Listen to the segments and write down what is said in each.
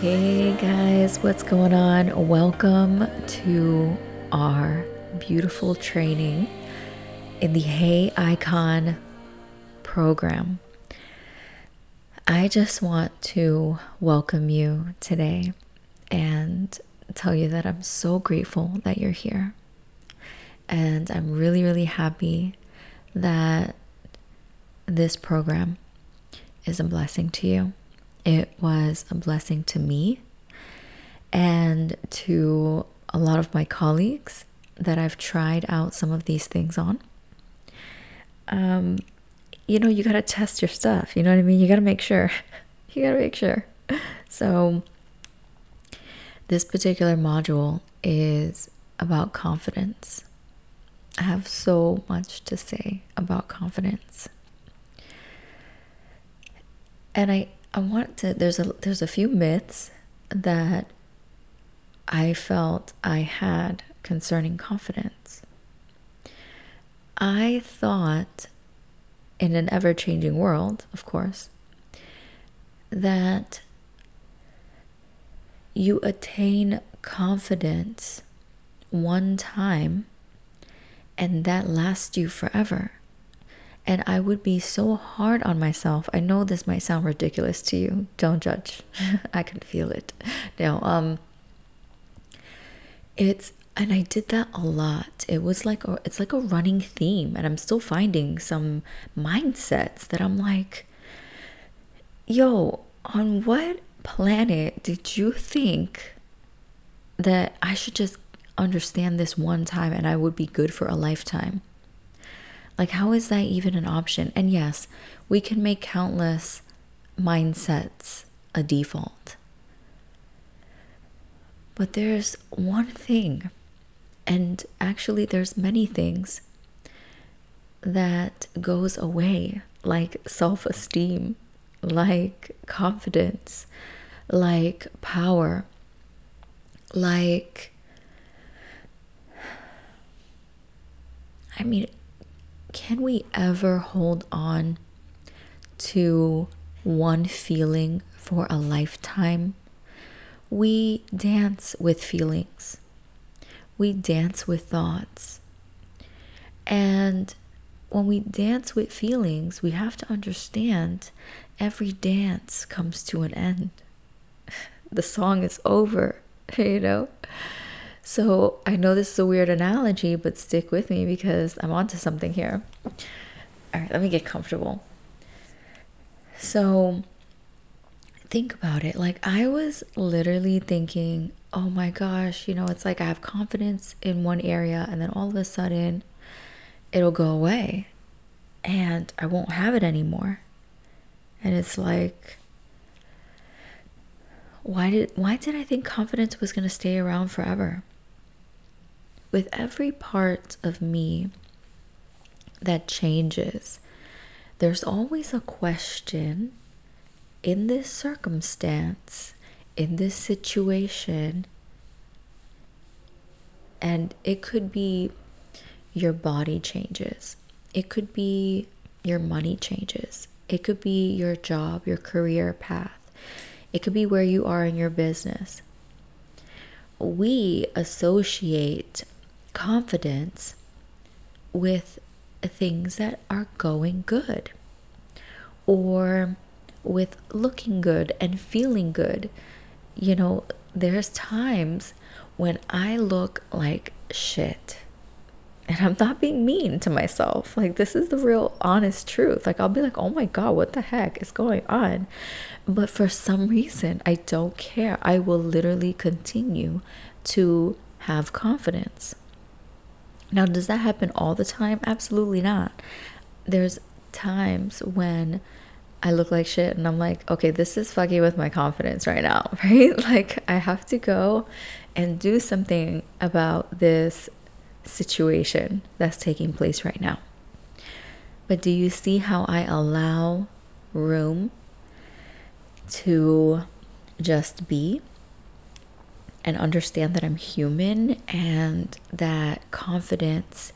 Hey guys, what's going on? Welcome to our beautiful training in the Hey Icon program. I just want to welcome you today and tell you that I'm so grateful that you're here. And I'm really, really happy that this program is a blessing to you. It was a blessing to me and to a lot of my colleagues that I've tried out some of these things on. Um, you know, you got to test your stuff. You know what I mean? You got to make sure. you got to make sure. So, this particular module is about confidence. I have so much to say about confidence. And I I want to there's a there's a few myths that I felt I had concerning confidence. I thought in an ever-changing world, of course, that you attain confidence one time and that lasts you forever and I would be so hard on myself. I know this might sound ridiculous to you. Don't judge. I can feel it. No, um it's and I did that a lot. It was like a, it's like a running theme and I'm still finding some mindsets that I'm like yo, on what planet did you think that I should just understand this one time and I would be good for a lifetime? Like, how is that even an option? And yes, we can make countless mindsets a default. But there's one thing, and actually, there's many things that goes away, like self esteem, like confidence, like power, like I mean, can we ever hold on to one feeling for a lifetime? We dance with feelings, we dance with thoughts. And when we dance with feelings, we have to understand every dance comes to an end. The song is over, you know? So I know this is a weird analogy, but stick with me because I'm onto something here. All right, let me get comfortable. So think about it. Like I was literally thinking, oh my gosh, you know, it's like I have confidence in one area and then all of a sudden it'll go away and I won't have it anymore. And it's like why did why did I think confidence was going to stay around forever? With every part of me that changes, there's always a question in this circumstance, in this situation. And it could be your body changes, it could be your money changes, it could be your job, your career path, it could be where you are in your business. We associate confidence with things that are going good or with looking good and feeling good. You know, there's times when I look like shit. And I'm not being mean to myself. Like, this is the real honest truth. Like, I'll be like, oh my God, what the heck is going on? But for some reason, I don't care. I will literally continue to have confidence. Now, does that happen all the time? Absolutely not. There's times when I look like shit and I'm like, okay, this is fucking with my confidence right now, right? Like, I have to go and do something about this situation that's taking place right now. But do you see how I allow room to just be? And understand that I'm human and that confidence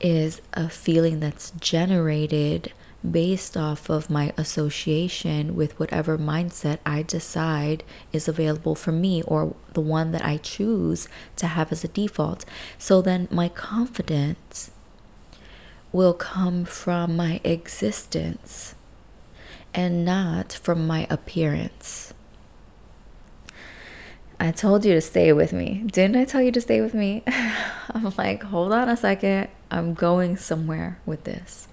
is a feeling that's generated based off of my association with whatever mindset I decide is available for me or the one that I choose to have as a default. So then my confidence will come from my existence and not from my appearance. I told you to stay with me. Didn't I tell you to stay with me? I'm like, hold on a second. I'm going somewhere with this.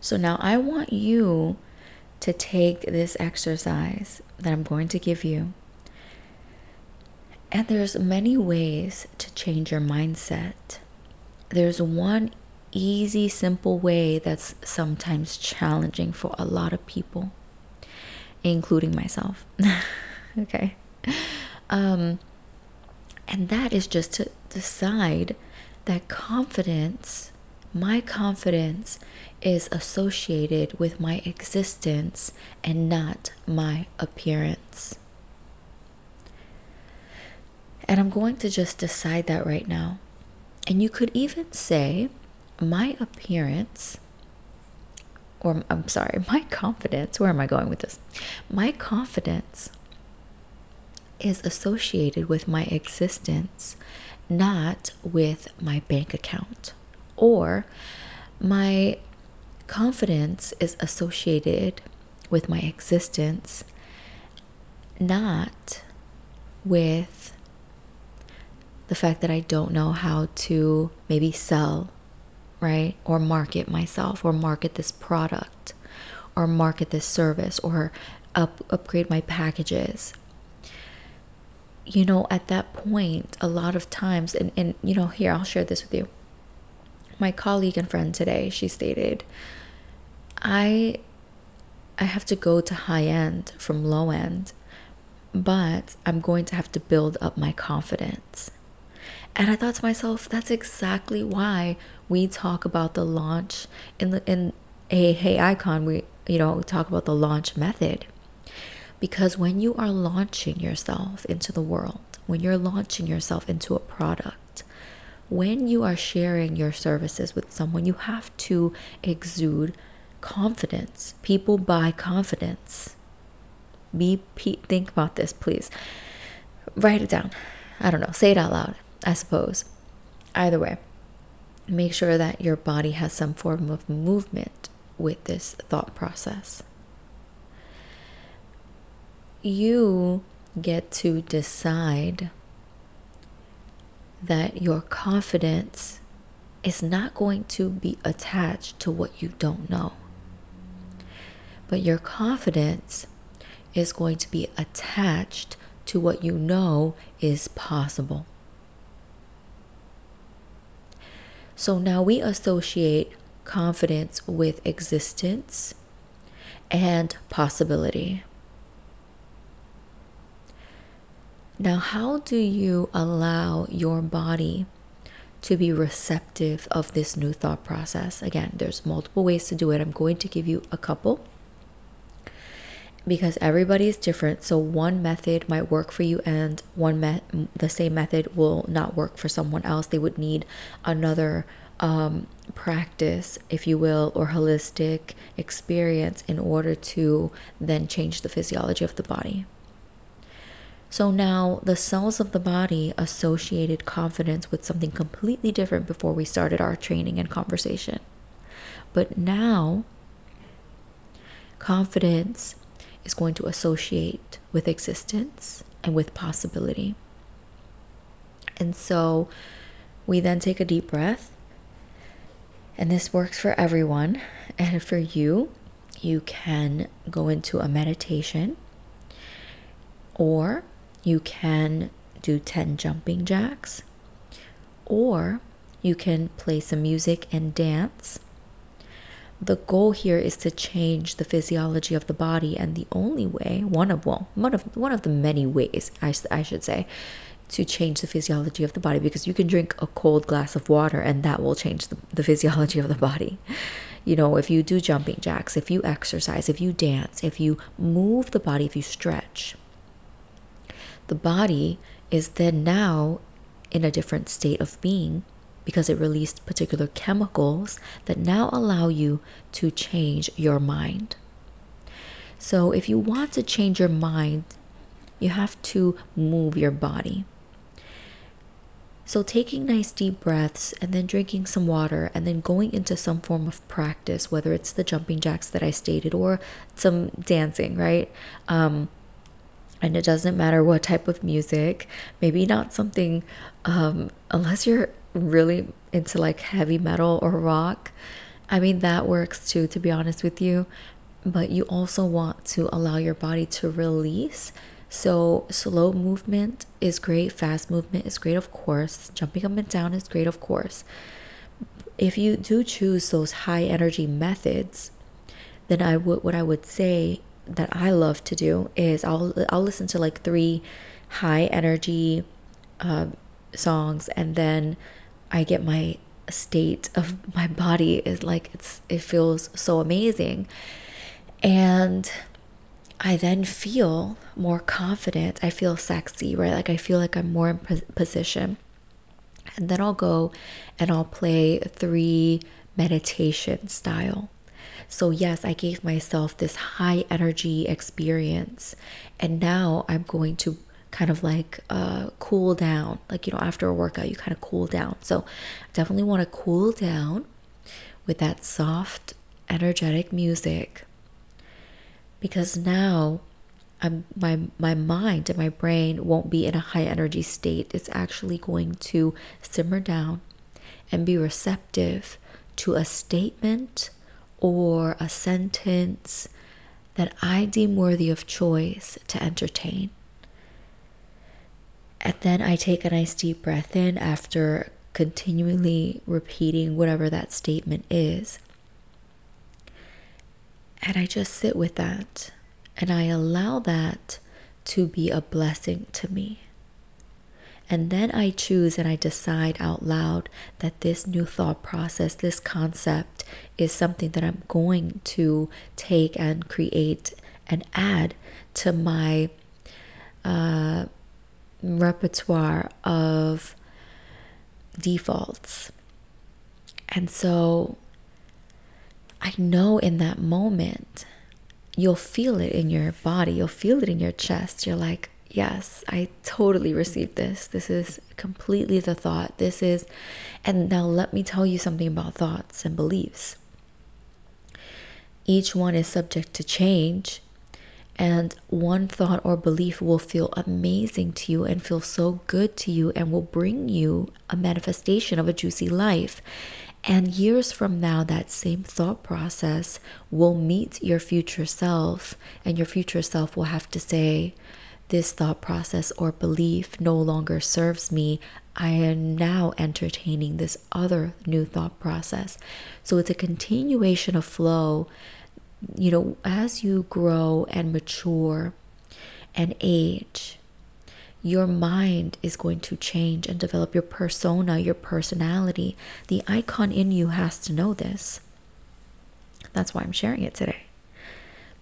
So now I want you to take this exercise that I'm going to give you. And there's many ways to change your mindset. There's one easy, simple way that's sometimes challenging for a lot of people, including myself. okay. Um, and that is just to decide that confidence, my confidence, is associated with my existence and not my appearance. And I'm going to just decide that right now. And you could even say, my appearance, or I'm sorry, my confidence, where am I going with this? My confidence is associated with my existence, not with my bank account. Or my confidence is associated with my existence, not with the fact that I don't know how to maybe sell, right? Or market myself, or market this product, or market this service, or up, upgrade my packages you know, at that point, a lot of times, and, and you know, here, I'll share this with you. My colleague and friend today, she stated, I I have to go to high end from low end, but I'm going to have to build up my confidence. And I thought to myself, that's exactly why we talk about the launch in the in a Hey Icon, we you know, talk about the launch method because when you are launching yourself into the world, when you're launching yourself into a product, when you are sharing your services with someone, you have to exude confidence. People buy confidence. Be think about this, please. Write it down. I don't know. Say it out loud, I suppose. Either way, make sure that your body has some form of movement with this thought process you get to decide that your confidence is not going to be attached to what you don't know. But your confidence is going to be attached to what you know is possible. So now we associate confidence with existence and possibility. Now, how do you allow your body to be receptive of this new thought process? Again, there's multiple ways to do it. I'm going to give you a couple because everybody is different. So one method might work for you and one met the same method will not work for someone else. They would need another um, practice, if you will, or holistic experience in order to then change the physiology of the body. So now the cells of the body associated confidence with something completely different before we started our training and conversation. But now, confidence is going to associate with existence and with possibility. And so we then take a deep breath. And this works for everyone. And for you, you can go into a meditation or you can do 10 jumping jacks, or you can play some music and dance. The goal here is to change the physiology of the body, and the only way, one of well, one of one of the many ways, I, I should say, to change the physiology of the body, because you can drink a cold glass of water and that will change the, the physiology of the body. You know, if you do jumping jacks, if you exercise, if you dance, if you move the body, if you stretch, the body is then now in a different state of being because it released particular chemicals that now allow you to change your mind. So, if you want to change your mind, you have to move your body. So, taking nice deep breaths and then drinking some water and then going into some form of practice, whether it's the jumping jacks that I stated or some dancing, right? Um, and it doesn't matter what type of music, maybe not something, um, unless you're really into like heavy metal or rock. I mean, that works too, to be honest with you. But you also want to allow your body to release so, slow movement is great, fast movement is great, of course. Jumping up and down is great, of course. If you do choose those high energy methods, then I would what I would say that I love to do is I'll I'll listen to like three high energy uh, songs, and then I get my state of my body is like it's it feels so amazing, and I then feel more confident. I feel sexy, right? Like I feel like I'm more in position. And then I'll go and I'll play three meditation style. So, yes, I gave myself this high energy experience. And now I'm going to kind of like uh, cool down. Like, you know, after a workout, you kind of cool down. So, definitely want to cool down with that soft, energetic music because now I'm, my my mind and my brain won't be in a high energy state. It's actually going to simmer down and be receptive to a statement or a sentence that I deem worthy of choice to entertain. And then I take a nice deep breath in after continually repeating whatever that statement is. And I just sit with that and I allow that to be a blessing to me. And then I choose and I decide out loud that this new thought process, this concept, is something that I'm going to take and create and add to my uh, repertoire of defaults. And so I know in that moment, you'll feel it in your body, you'll feel it in your chest. You're like, yes, I totally received this. This is completely the thought. This is, and now let me tell you something about thoughts and beliefs. Each one is subject to change, and one thought or belief will feel amazing to you and feel so good to you and will bring you a manifestation of a juicy life. And years from now, that same thought process will meet your future self, and your future self will have to say, This thought process or belief no longer serves me. I am now entertaining this other new thought process. So it's a continuation of flow. You know, as you grow and mature and age, your mind is going to change and develop your persona, your personality. The icon in you has to know this. That's why I'm sharing it today.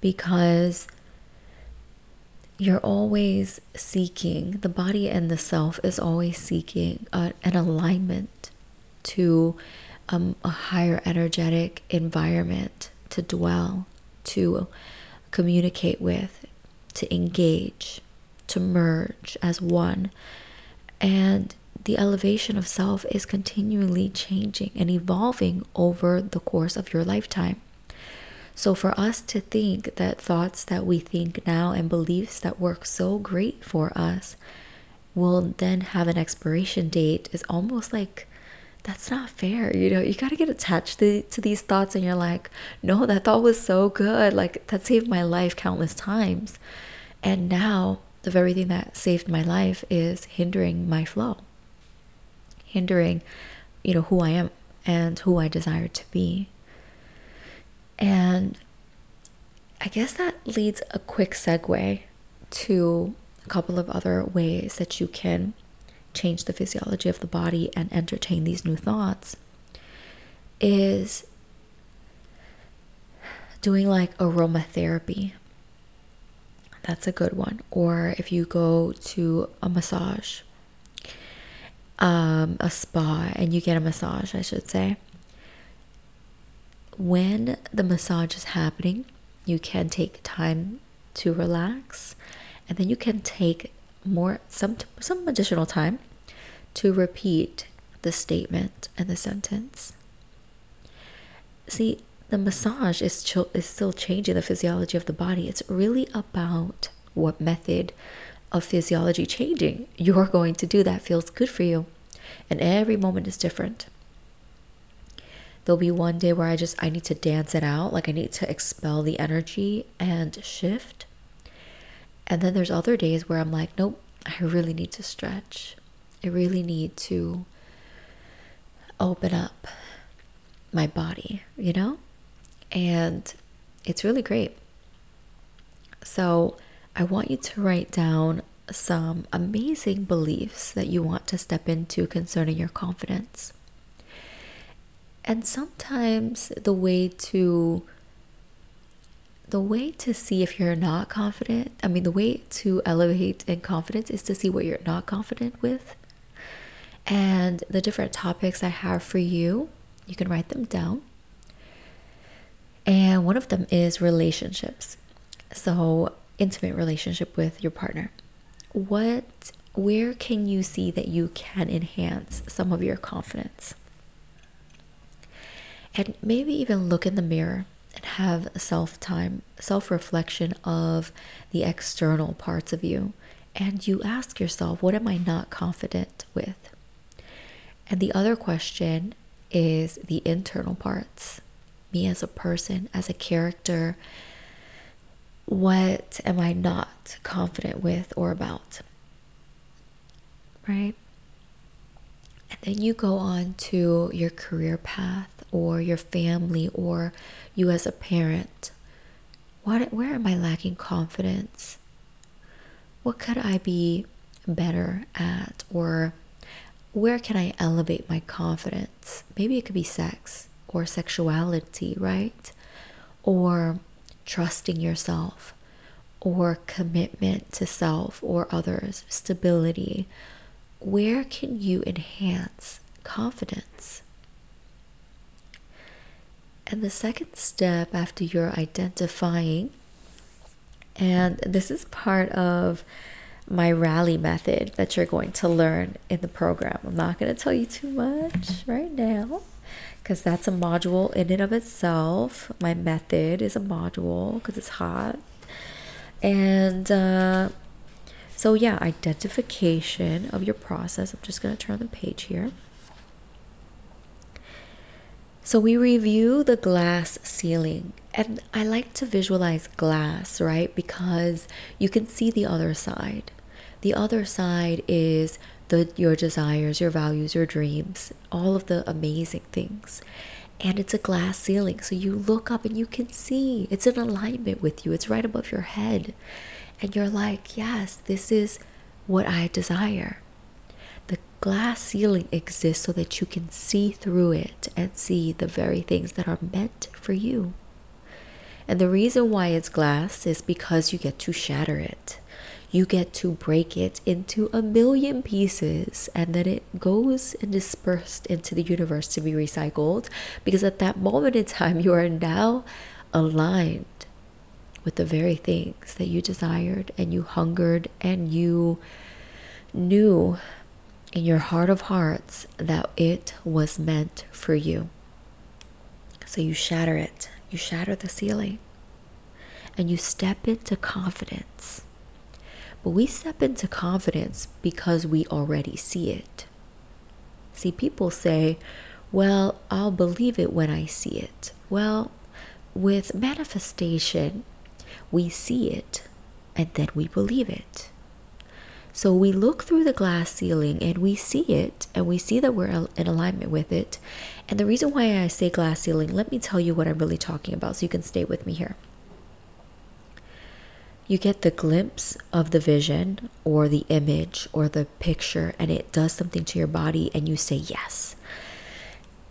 Because you're always seeking, the body and the self is always seeking a, an alignment to um, a higher energetic environment to dwell, to communicate with, to engage to merge as one. And the elevation of self is continually changing and evolving over the course of your lifetime. So, for us to think that thoughts that we think now and beliefs that work so great for us will then have an expiration date is almost like that's not fair. You know, you got to get attached to, to these thoughts, and you're like, no, that thought was so good. Like, that saved my life countless times. And now the very thing that saved my life is hindering my flow, hindering, you know, who I am and who I desire to be. And I guess that leads a quick segue to a couple of other ways that you can change the physiology of the body and entertain these new thoughts is doing like aromatherapy that's a good one. Or if you go to a massage, um, a spa and you get a massage, I should say, when the massage is happening, you can take time to relax and then you can take more some some additional time to repeat the statement and the sentence. See, the massage is, ch- is still changing the physiology of the body. It's really about what method of physiology changing you're going to do that feels good for you. And every moment is different. There'll be one day where I just I need to dance it out, like I need to expel the energy and shift. And then there's other days where I'm like, nope, I really need to stretch. I really need to open up my body, you know? And it's really great. So, I want you to write down some amazing beliefs that you want to step into concerning your confidence. And sometimes the way to the way to see if you're not confident, I mean the way to elevate in confidence is to see what you're not confident with. And the different topics I have for you, you can write them down. And one of them is relationships. So, intimate relationship with your partner. What where can you see that you can enhance some of your confidence? And maybe even look in the mirror and have self time, self reflection of the external parts of you. And you ask yourself, what am I not confident with? And the other question is the internal parts me as a person, as a character. What am I not confident with or about? Right? And then you go on to your career path or your family or you as a parent. What, where am I lacking confidence? What could I be better at? Or where can I elevate my confidence? Maybe it could be sex or sexuality, right? Or trusting yourself, or commitment to self or others, stability. Where can you enhance confidence? And the second step after you're identifying, and this is part of my rally method that you're going to learn in the program. I'm not going to tell you too much right now because that's a module in and of itself. My method is a module because it's hot. And uh, so, yeah, identification of your process. I'm just going to turn the page here. So we review the glass ceiling, and I like to visualize glass, right? Because you can see the other side. The other side is the your desires, your values, your dreams, all of the amazing things. And it's a glass ceiling, so you look up and you can see. It's in alignment with you. It's right above your head. And you're like, "Yes, this is what I desire." Glass ceiling exists so that you can see through it and see the very things that are meant for you. And the reason why it's glass is because you get to shatter it. You get to break it into a million pieces and then it goes and dispersed into the universe to be recycled because at that moment in time you are now aligned with the very things that you desired and you hungered and you knew in your heart of hearts that it was meant for you. So you shatter it, you shatter the ceiling, and you step into confidence. But we step into confidence because we already see it. See, people say, well, I'll believe it when I see it. Well, with manifestation, we see it and then we believe it. So we look through the glass ceiling and we see it and we see that we're in alignment with it. And the reason why I say glass ceiling, let me tell you what I'm really talking about so you can stay with me here. You get the glimpse of the vision or the image or the picture, and it does something to your body, and you say, Yes,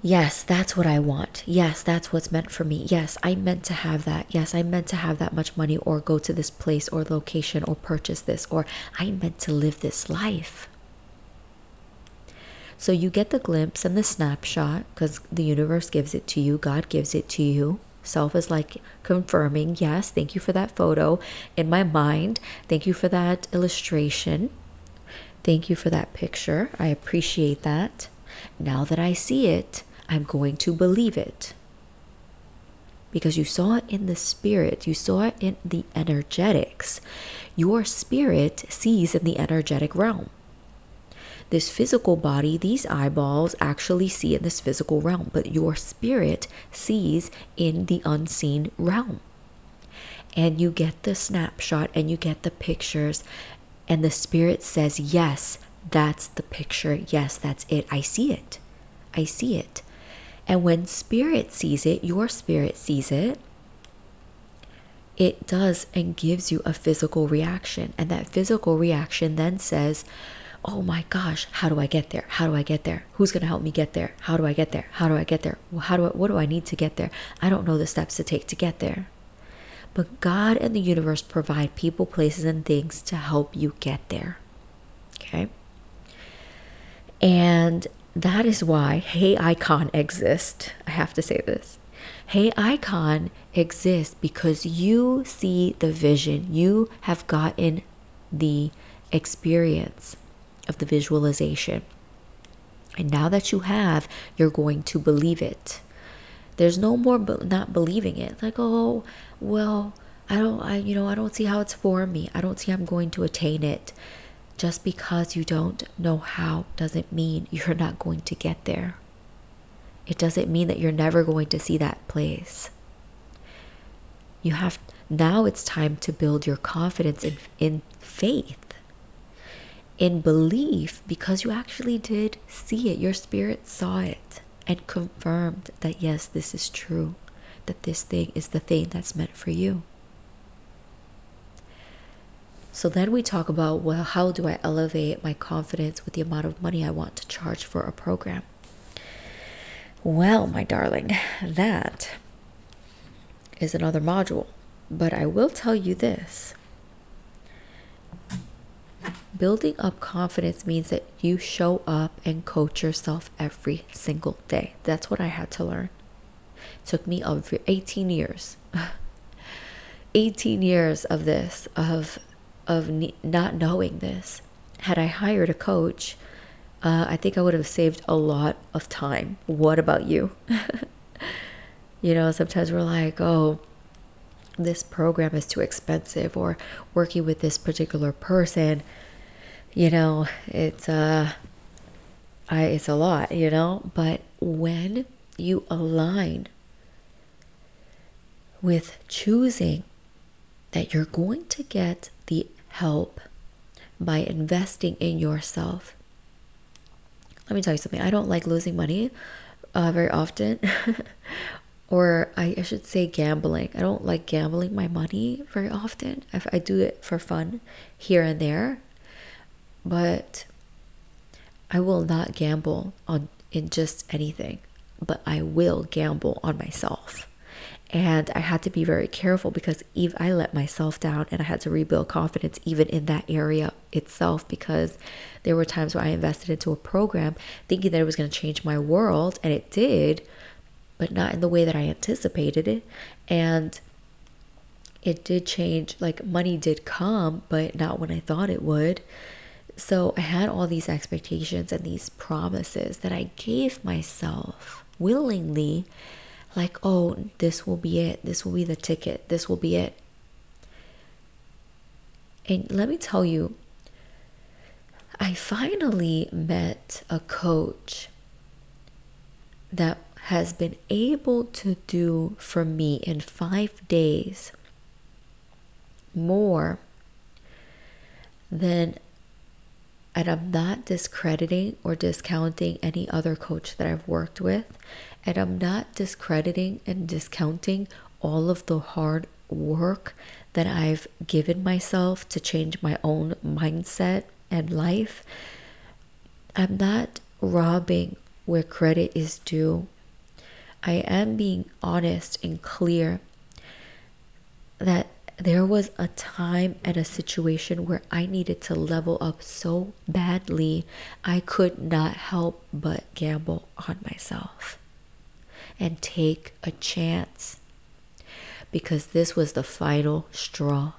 Yes, that's what I want. Yes, that's what's meant for me. Yes, I meant to have that. Yes, I meant to have that much money or go to this place or location or purchase this or I meant to live this life. So you get the glimpse and the snapshot because the universe gives it to you, God gives it to you. Self is like confirming, yes, thank you for that photo in my mind. Thank you for that illustration. Thank you for that picture. I appreciate that. Now that I see it, I'm going to believe it. Because you saw it in the spirit, you saw it in the energetics. Your spirit sees in the energetic realm. This physical body, these eyeballs actually see in this physical realm, but your spirit sees in the unseen realm. And you get the snapshot and you get the pictures, and the spirit says, Yes, that's the picture. Yes, that's it. I see it. I see it. And when spirit sees it, your spirit sees it, it does and gives you a physical reaction. And that physical reaction then says, Oh my gosh, how do I get there? How do I get there? Who's going to help me get there? How do I get there? How do I get there? How do I, what do I need to get there? I don't know the steps to take to get there. But God and the universe provide people, places, and things to help you get there. Okay? And that is why Hey Icon exists. I have to say this. Hey Icon exists because you see the vision. You have gotten the experience of the visualization. And now that you have, you're going to believe it. There's no more be- not believing it. Like, oh, well, I don't, I, you know, I don't see how it's for me. I don't see I'm going to attain it. Just because you don't know how doesn't mean you're not going to get there. It doesn't mean that you're never going to see that place. You have now it's time to build your confidence in, in faith in belief because you actually did see it. Your spirit saw it and confirmed that, yes, this is true, that this thing is the thing that's meant for you. So then we talk about, well, how do I elevate my confidence with the amount of money I want to charge for a program? Well, my darling, that is another module. But I will tell you this Building up confidence means that you show up and coach yourself every single day. That's what I had to learn. It took me over 18 years. 18 years of this of of not knowing this. Had I hired a coach, uh, I think I would have saved a lot of time. What about you? you know, sometimes we're like, oh, this program is too expensive, or working with this particular person you know, it's uh I it's a lot, you know, but when you align with choosing that you're going to get the help by investing in yourself. Let me tell you something. I don't like losing money uh, very often, or I, I, should say gambling. I don't like gambling my money very often. I, I do it for fun here and there, but I will not gamble on in just anything, but I will gamble on myself. And I had to be very careful because if I let myself down and I had to rebuild confidence even in that area itself because there were times where I invested into a program thinking that it was going to change my world and it did, but not in the way that I anticipated it. And it did change, like money did come, but not when I thought it would. So I had all these expectations and these promises that I gave myself willingly, like, oh, this will be it. This will be the ticket. This will be it. And let me tell you, I finally met a coach that has been able to do for me in five days more than and I'm not discrediting or discounting any other coach that I've worked with. And I'm not discrediting and discounting all of the hard work that I've given myself to change my own mindset and life. I'm not robbing where credit is due. I am being honest and clear that there was a time and a situation where I needed to level up so badly, I could not help but gamble on myself and take a chance because this was the final straw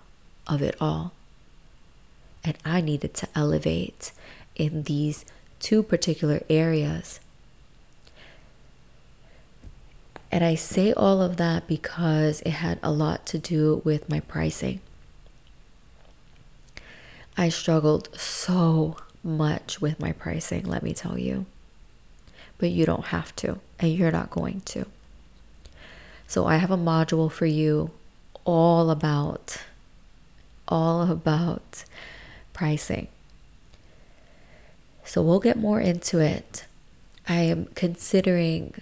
of it all. And I needed to elevate in these two particular areas. And I say all of that because it had a lot to do with my pricing. I struggled so much with my pricing, let me tell you. But you don't have to, and you're not going to. So I have a module for you all about all about pricing. So we'll get more into it. I am considering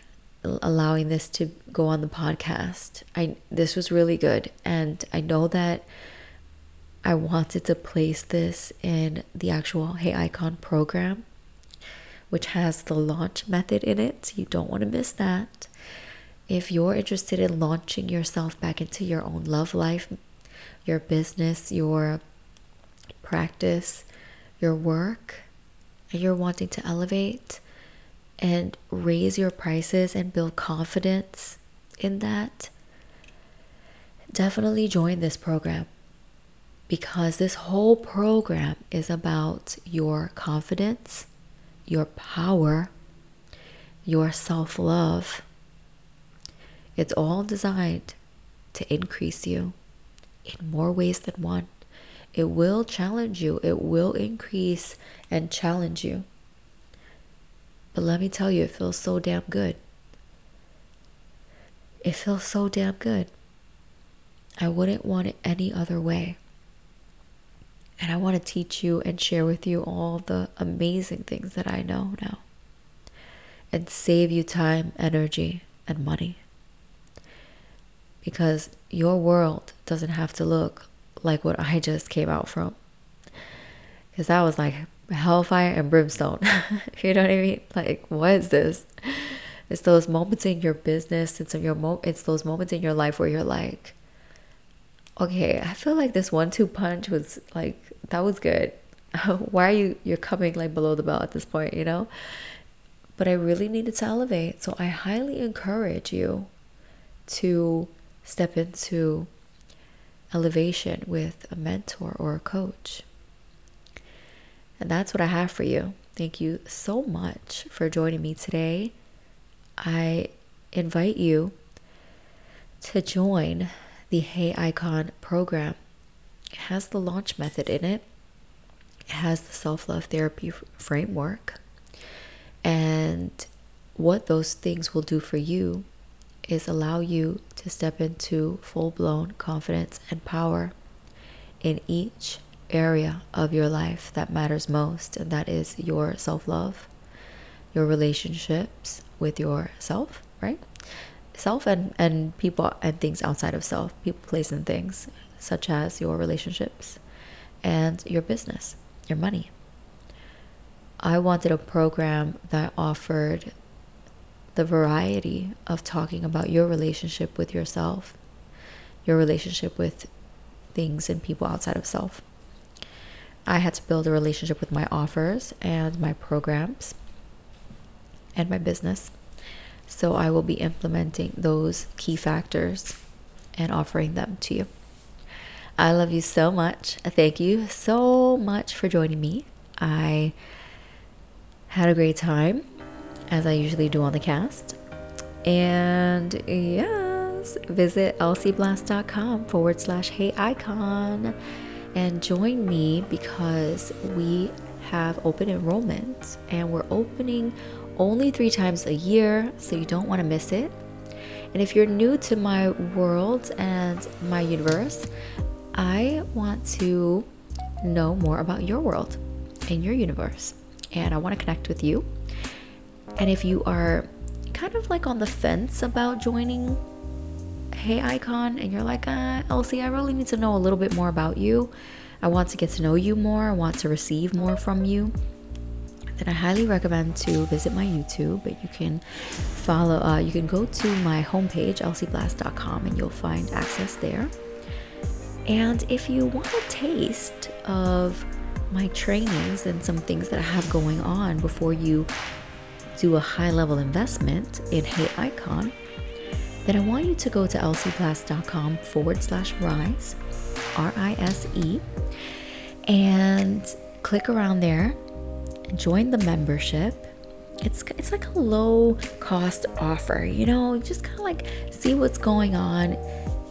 allowing this to go on the podcast. I this was really good and I know that I wanted to place this in the actual Hey Icon program which has the launch method in it. You don't want to miss that. If you're interested in launching yourself back into your own love life, your business, your practice, your work, and you're wanting to elevate and raise your prices and build confidence in that, definitely join this program because this whole program is about your confidence, your power, your self love. It's all designed to increase you in more ways than one. It will challenge you, it will increase and challenge you. But let me tell you, it feels so damn good. It feels so damn good. I wouldn't want it any other way. And I want to teach you and share with you all the amazing things that I know now and save you time, energy, and money because your world doesn't have to look like what I just came out from. Because that was like hellfire and brimstone. you know what I mean? Like, what is this? It's those moments in your business. It's your mo- It's those moments in your life where you're like, okay, I feel like this one-two punch was like that was good. Why are you you're coming like below the belt at this point? You know. But I really needed to elevate, so I highly encourage you to step into elevation with a mentor or a coach. And that's what I have for you. Thank you so much for joining me today. I invite you to join the Hey Icon program. It has the launch method in it, it has the self love therapy framework, and what those things will do for you is allow you to step into full blown confidence and power in each area of your life that matters most, and that is your self love, your relationships with yourself, right? Self and, and people and things outside of self, people, place, and things, such as your relationships and your business, your money. I wanted a program that offered the variety of talking about your relationship with yourself, your relationship with things and people outside of self. I had to build a relationship with my offers and my programs and my business. So I will be implementing those key factors and offering them to you. I love you so much. Thank you so much for joining me. I had a great time as I usually do on the cast. And yes, visit elsieblast.com forward slash hey icon and join me because we have open enrollment and we're opening only three times a year, so you don't want to miss it. And if you're new to my world and my universe, I want to know more about your world and your universe. And I want to connect with you. And if you are kind of like on the fence about joining Hey Icon and you're like, uh, Elsie, I really need to know a little bit more about you. I want to get to know you more. I want to receive more from you. Then I highly recommend to visit my YouTube. But you can follow. Uh, you can go to my homepage elsieblast.com and you'll find access there. And if you want a taste of my trainings and some things that I have going on before you do a high level investment in Hey Icon, then I want you to go to elsieblast.com forward slash rise, R I S E, and click around there, join the membership. It's, it's like a low cost offer, you know, just kind of like see what's going on,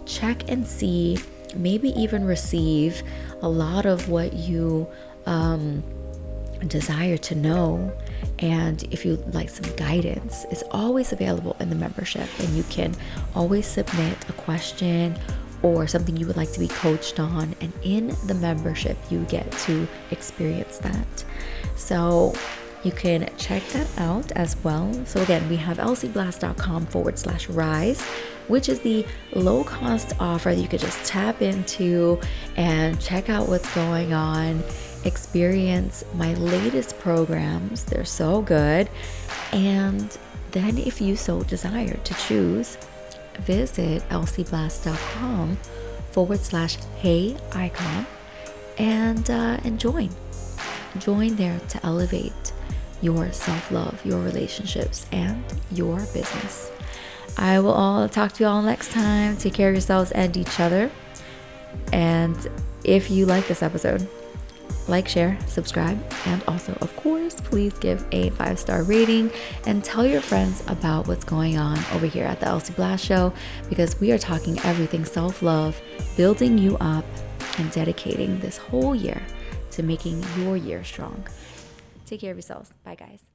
check and see, maybe even receive a lot of what you um, desire to know. And if you like some guidance it's always available in the membership and you can always submit a question or something you would like to be coached on. And in the membership you get to experience that. So you can check that out as well. So, again, we have elsieblast.com forward slash rise, which is the low cost offer that you could just tap into and check out what's going on experience my latest programs. They're so good. And then, if you so desire to choose, visit elsieblast.com forward slash hey icon and, uh, and join. Join there to elevate your self love, your relationships, and your business. I will all talk to you all next time. Take care of yourselves and each other. And if you like this episode, like, share, subscribe, and also, of course, please give a five star rating and tell your friends about what's going on over here at the Elsie Blast Show because we are talking everything self love, building you up, and dedicating this whole year to making your year strong. Take care of yourselves. Bye, guys.